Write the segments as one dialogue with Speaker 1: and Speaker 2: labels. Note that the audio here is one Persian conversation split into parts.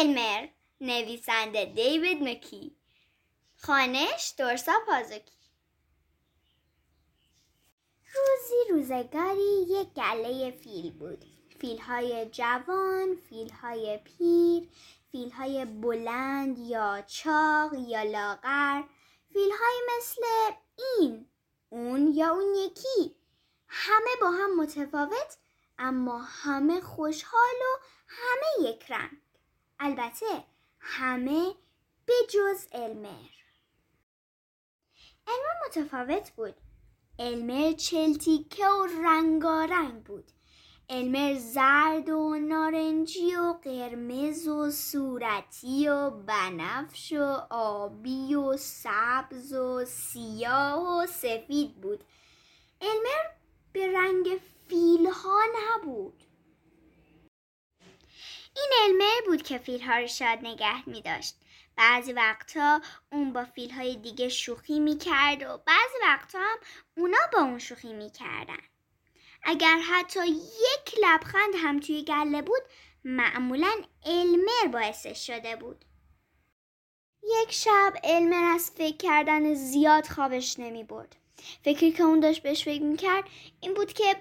Speaker 1: المر نویسنده دیوید مکی. خانش دورسا پازوکی. روزی روزگاری یک گله فیل بود. فیل های جوان، فیل های پیر، فیل های بلند یا چاق یا لاغر. فیل های مثل این اون یا اون یکی. همه با هم متفاوت اما همه خوشحال و همه یک رنگ. البته همه به جز المر المر متفاوت بود. المر چلتیکه و رنگارنگ بود. المر زرد و نارنجی و قرمز و صورتی و بنفش و آبی و سبز و سیاه و سفید بود. المر به رنگ فیلها نبود. این المر بود که فیلها رو شاد نگه می داشت. بعضی وقتها اون با فیلهای دیگه شوخی می کرد و بعضی وقتها هم اونا با اون شوخی می کردن. اگر حتی یک لبخند هم توی گله بود معمولا المر باعثش شده بود. یک شب المر از فکر کردن زیاد خوابش نمی برد. فکری که اون داشت بهش فکر می‌کرد این بود که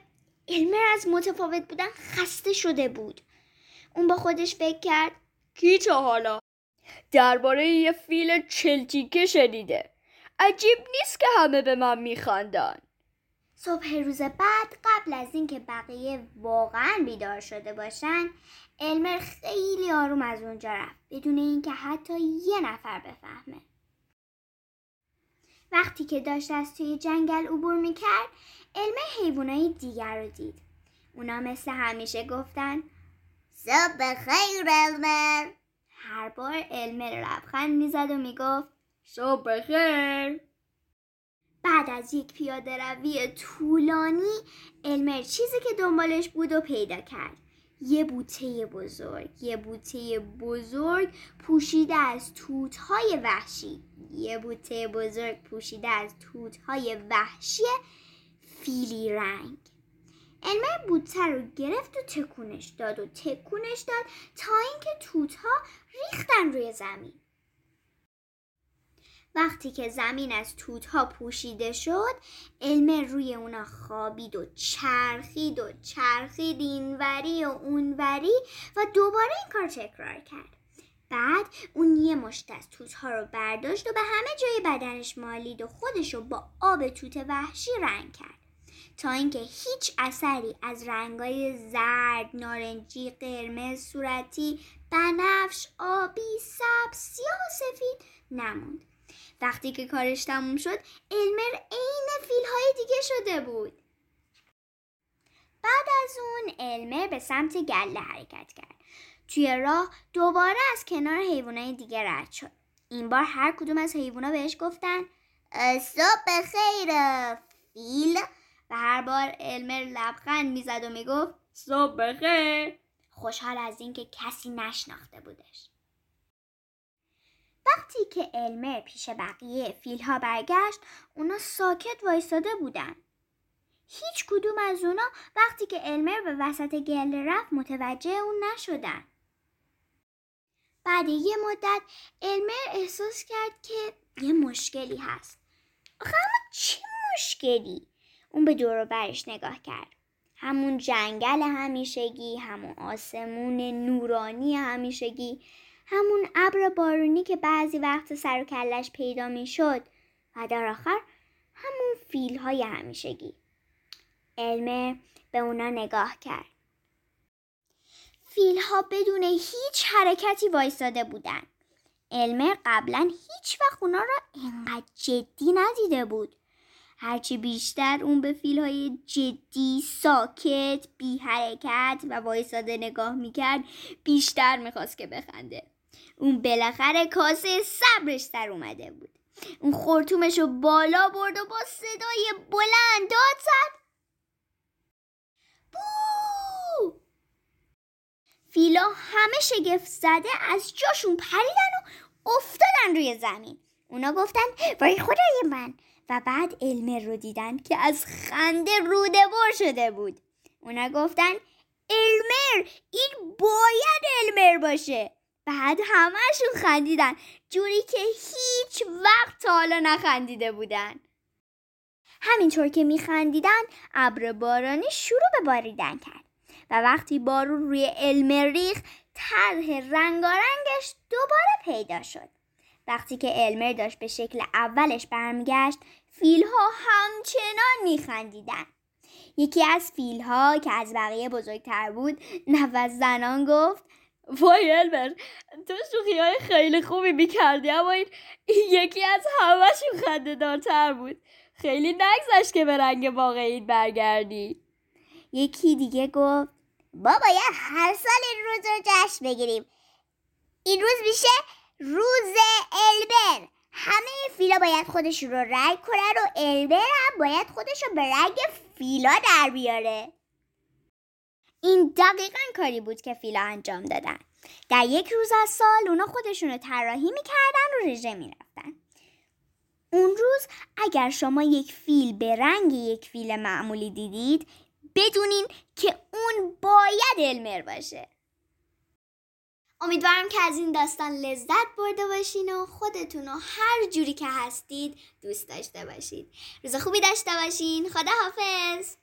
Speaker 1: علمر از متفاوت بودن خسته شده بود اون با خودش فکر کرد.
Speaker 2: کی تا حالا؟ درباره یه فیل چلتیکه شنیده. عجیب نیست که همه به من میخندن.
Speaker 1: صبح روز بعد قبل از اینکه بقیه واقعا بیدار شده باشن المر خیلی آروم از اونجا رفت بدون اینکه حتی یه نفر بفهمه. وقتی که داشت از توی جنگل عبور می‌کرد علم حیوانای دیگر رو دید. اونا مثل همیشه گفتن صبح خیر المر هر بار علمر لبخند می‌زد و می‌گفت
Speaker 2: صبح خیر
Speaker 1: بعد از یک پیاده روی طولانی المر چیزی که دنبالش بود و پیدا کرد. یه بوته بزرگ یه بوته بزرگ پوشیده از توتهای وحشی. یه بوته بزرگ پوشیده از توتهای وحشی فیلی رنگ. علمه بوته رو گرفت و تکونش داد و تکونش داد تا اینکه توتها ریختن روی زمین. وقتی که زمین از توتها پوشیده شد علمه روی اونا خوابید و چرخید و چرخید اینوری و اونوری و دوباره این کار تکرار کرد. بعد اون یه مشت از توتها رو برداشت و به همه جای بدنش مالید و خودش رو با آب توت وحشی رنگ کرد. تا اینکه هیچ اثری از رنگای زرد، نارنجی، قرمز، صورتی، بنفش، آبی، سبز، سیاه و سفید نموند. وقتی که کارش تموم شد المر عین فیلهای دیگه شده بود. بعد از اون المر به سمت گله حرکت کرد. توی راه دوباره از کنار حیوانای دیگه رد شد. این بار هر کدوم از حیوانا بهش گفتن صبح خیر فیل. و هر بار المر لبخند می‌زد و می‌گفت
Speaker 2: صبح خیر
Speaker 1: خوشحال از اینکه کسی نشناخته بودش. وقتی که المر پیش بقیه فیلها برگشت اونا ساکت وایستاده بودن. هیچ کدوم از اونا وقتی که المر به وسط گله رفت متوجه اون نشدن. بعد یه مدت المر احساس کرد که یه مشکلی هست. آخه اما چه مشکلی؟ اون به دور برش نگاه کرد. همون جنگل همیشگی همون آسمون نورانی همیشگی همون ابر بارونی که بعضی وقت سر و کلش پیدا می شد و در آخر همون فیل های همیشگی. علمه به اونا نگاه کرد. فیل ها بدون هیچ حرکتی وایستاده بودن. علمه قبلا هیچ وقت اونا را انقدر جدی ندیده بود. هرچی بیشتر اون به فیل های جدی، ساکت، بی حرکت و وایساده نگاه می‌کرد بیشتر می‌خواست که بخنده. اون بالاخره کاسه صبرش سر اومده بود. اون خورتومش رو بالا برد و با صدای بلند داد زد. بو! فیلا همه شگفت زده از جاشون پریدن و افتادن روی زمین. اونا گفتن وای خدای من. و بعد علمر رو دیدن که از خنده روده بر شده بود. اونا گفتن علمر این باید علمر باشه. بعد همهشون خندیدن. جوری که هیچ وقت تا حالا نخندیده بودن. همینطور که میخندیدن ابر بارانی شروع به باریدن کرد. و وقتی بارون روی علم ریخ طرح رنگارنگش دوباره پیدا شد. وقتی که علمر داشت به شکل اولش برمیگشت فیلها همچنان میخندیدن. یکی از فیلها که از بقیه بزرگتر بود نفس زنان گفت
Speaker 2: وای البر تو شوخی های خیلی خوبی می‌کردی اما این یکی از همهشون خنده دارتر بود. خیلی نگذشت که به رنگ واقعی برگردی.
Speaker 1: یکی دیگه گفت با باید هر سال این روز رو جشن بگیریم. این روز میشه روز البر. همه فیلا باید خودش رو رنگ کنن و البر هم باید خودش رو به رنگ فیلا در بیاره. این دقیقا کاری بود که فیلا انجام دادن. در یک روز از سال اونا خودشون رو طراحی می‌کردن و رژه می‌رفتن. اون روز اگر شما یک فیل به رنگ یک فیل معمولی دیدید بدونین که اون باید المر باشه. امیدوارم که از این داستان لذت برده باشین و خودتون رو هر جوری که هستید دوست داشته باشید. روز خوبی داشته باشین. خدا حافظ